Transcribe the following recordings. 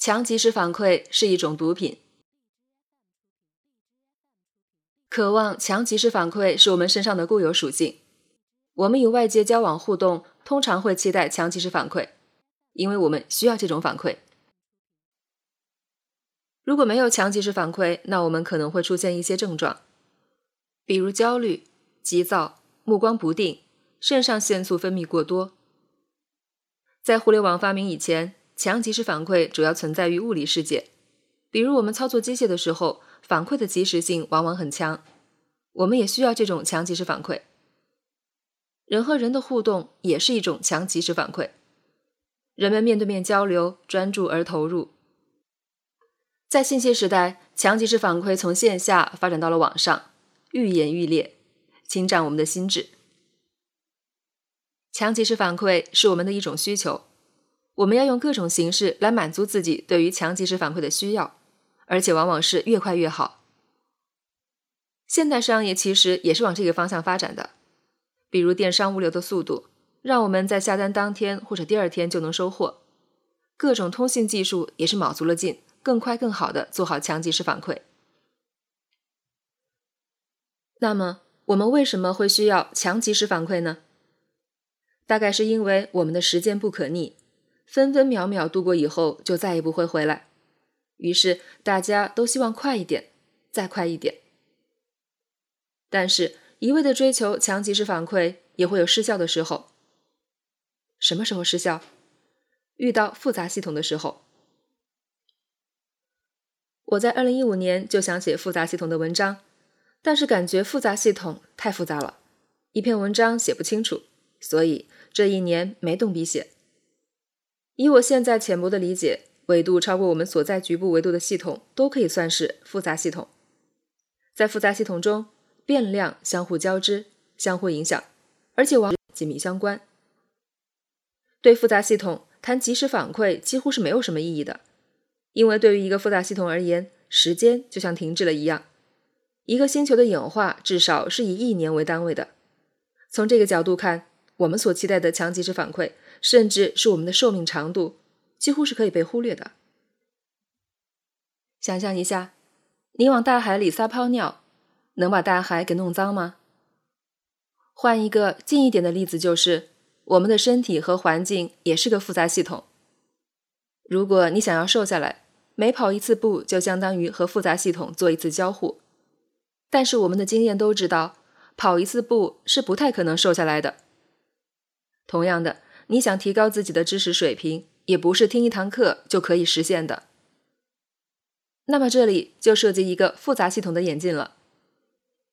强即时反馈是一种毒品。渴望强即时反馈是我们身上的固有属性。我们与外界交往互动，通常会期待强即时反馈，因为我们需要这种反馈。如果没有强即时反馈，那我们可能会出现一些症状，比如焦虑、急躁、目光不定、肾上腺素分泌过多。在互联网发明以前，强即时反馈主要存在于物理世界，比如我们操作机械的时候，反馈的及时性往往很强。我们也需要这种强即时反馈。人和人的互动也是一种强即时反馈，人们面对面交流，专注而投入。在信息时代，强即时反馈从线下发展到了网上，愈演愈烈，侵占我们的心智。强即时反馈是我们的一种需求。我们要用各种形式来满足自己对于强即时反馈的需要，而且往往是越快越好。现代商业其实也是往这个方向发展的，比如电商物流的速度，让我们在下单当天或者第二天就能收货；各种通信技术也是卯足了劲，更快更好的做好强即时反馈。那么，我们为什么会需要强即时反馈呢？大概是因为我们的时间不可逆。分分秒秒度过以后，就再也不会回来。于是大家都希望快一点，再快一点。但是，一味的追求强即时反馈，也会有失效的时候。什么时候失效？遇到复杂系统的时候。我在二零一五年就想写复杂系统的文章，但是感觉复杂系统太复杂了，一篇文章写不清楚，所以这一年没动笔写。以我现在浅薄的理解，纬度超过我们所在局部纬度的系统都可以算是复杂系统。在复杂系统中，变量相互交织、相互影响，而且往紧密相关。对复杂系统谈即时反馈几乎是没有什么意义的，因为对于一个复杂系统而言，时间就像停滞了一样。一个星球的演化至少是以亿年为单位的。从这个角度看，我们所期待的强即时反馈。甚至是我们的寿命长度，几乎是可以被忽略的。想象一下，你往大海里撒泡尿，能把大海给弄脏吗？换一个近一点的例子，就是我们的身体和环境也是个复杂系统。如果你想要瘦下来，每跑一次步就相当于和复杂系统做一次交互。但是我们的经验都知道，跑一次步是不太可能瘦下来的。同样的。你想提高自己的知识水平，也不是听一堂课就可以实现的。那么这里就涉及一个复杂系统的演进了。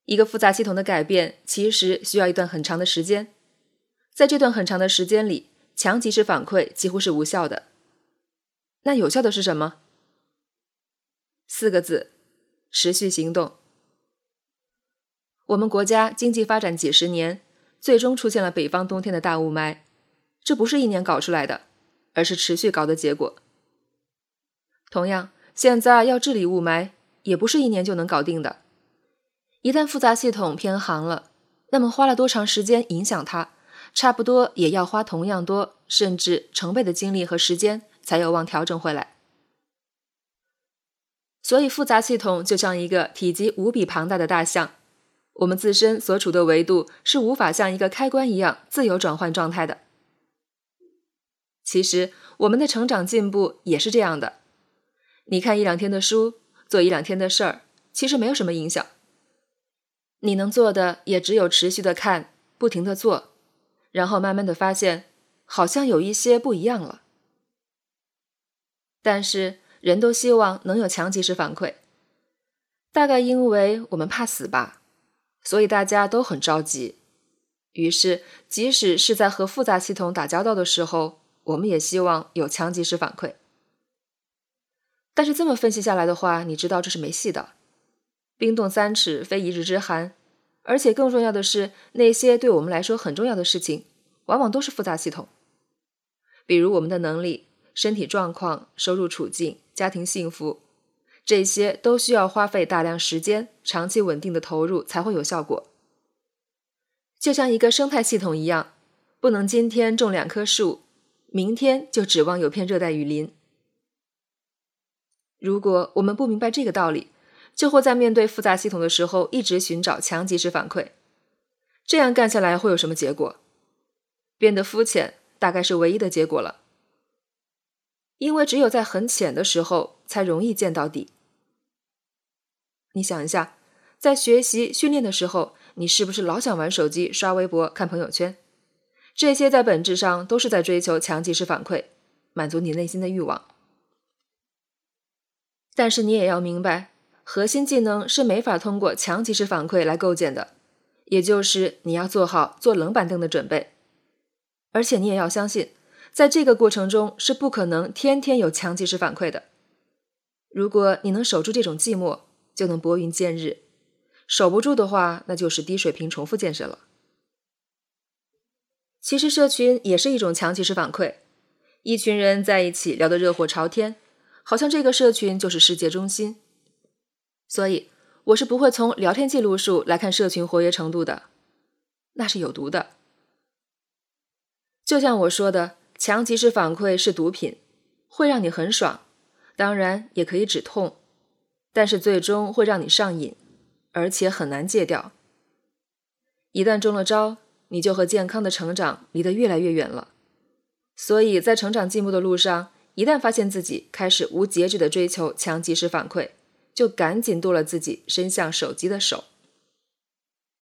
一个复杂系统的改变，其实需要一段很长的时间。在这段很长的时间里，强即时反馈几乎是无效的。那有效的是什么？四个字：持续行动。我们国家经济发展几十年，最终出现了北方冬天的大雾霾。这不是一年搞出来的，而是持续搞的结果。同样，现在要治理雾霾，也不是一年就能搞定的。一旦复杂系统偏航了，那么花了多长时间影响它，差不多也要花同样多，甚至成倍的精力和时间，才有望调整回来。所以，复杂系统就像一个体积无比庞大的大象，我们自身所处的维度是无法像一个开关一样自由转换状态的。其实我们的成长进步也是这样的。你看一两天的书，做一两天的事儿，其实没有什么影响。你能做的也只有持续的看，不停的做，然后慢慢的发现，好像有一些不一样了。但是人都希望能有强及时反馈，大概因为我们怕死吧，所以大家都很着急。于是，即使是在和复杂系统打交道的时候，我们也希望有强及时反馈，但是这么分析下来的话，你知道这是没戏的。冰冻三尺，非一日之寒。而且更重要的是，那些对我们来说很重要的事情，往往都是复杂系统。比如我们的能力、身体状况、收入处境、家庭幸福，这些都需要花费大量时间、长期稳定的投入才会有效果。就像一个生态系统一样，不能今天种两棵树。明天就指望有片热带雨林。如果我们不明白这个道理，就会在面对复杂系统的时候一直寻找强即时反馈。这样干下来会有什么结果？变得肤浅，大概是唯一的结果了。因为只有在很浅的时候，才容易见到底。你想一下，在学习训练的时候，你是不是老想玩手机、刷微博、看朋友圈？这些在本质上都是在追求强即时反馈，满足你内心的欲望。但是你也要明白，核心技能是没法通过强即时反馈来构建的，也就是你要做好坐冷板凳的准备。而且你也要相信，在这个过程中是不可能天天有强即时反馈的。如果你能守住这种寂寞，就能拨云见日；守不住的话，那就是低水平重复建设了。其实社群也是一种强即时反馈，一群人在一起聊得热火朝天。好像这个社群就是世界中心，所以我是不会从聊天记录数来看社群活跃程度的，那是有毒的。就像我说的，强即时反馈是毒品，会让你很爽，当然也可以止痛，但是最终会让你上瘾，而且很难戒掉。一旦中了招，你就和健康的成长离得越来越远了。所以在成长进步的路上。一旦发现自己开始无节制的追求强及时反馈，就赶紧剁了自己伸向手机的手。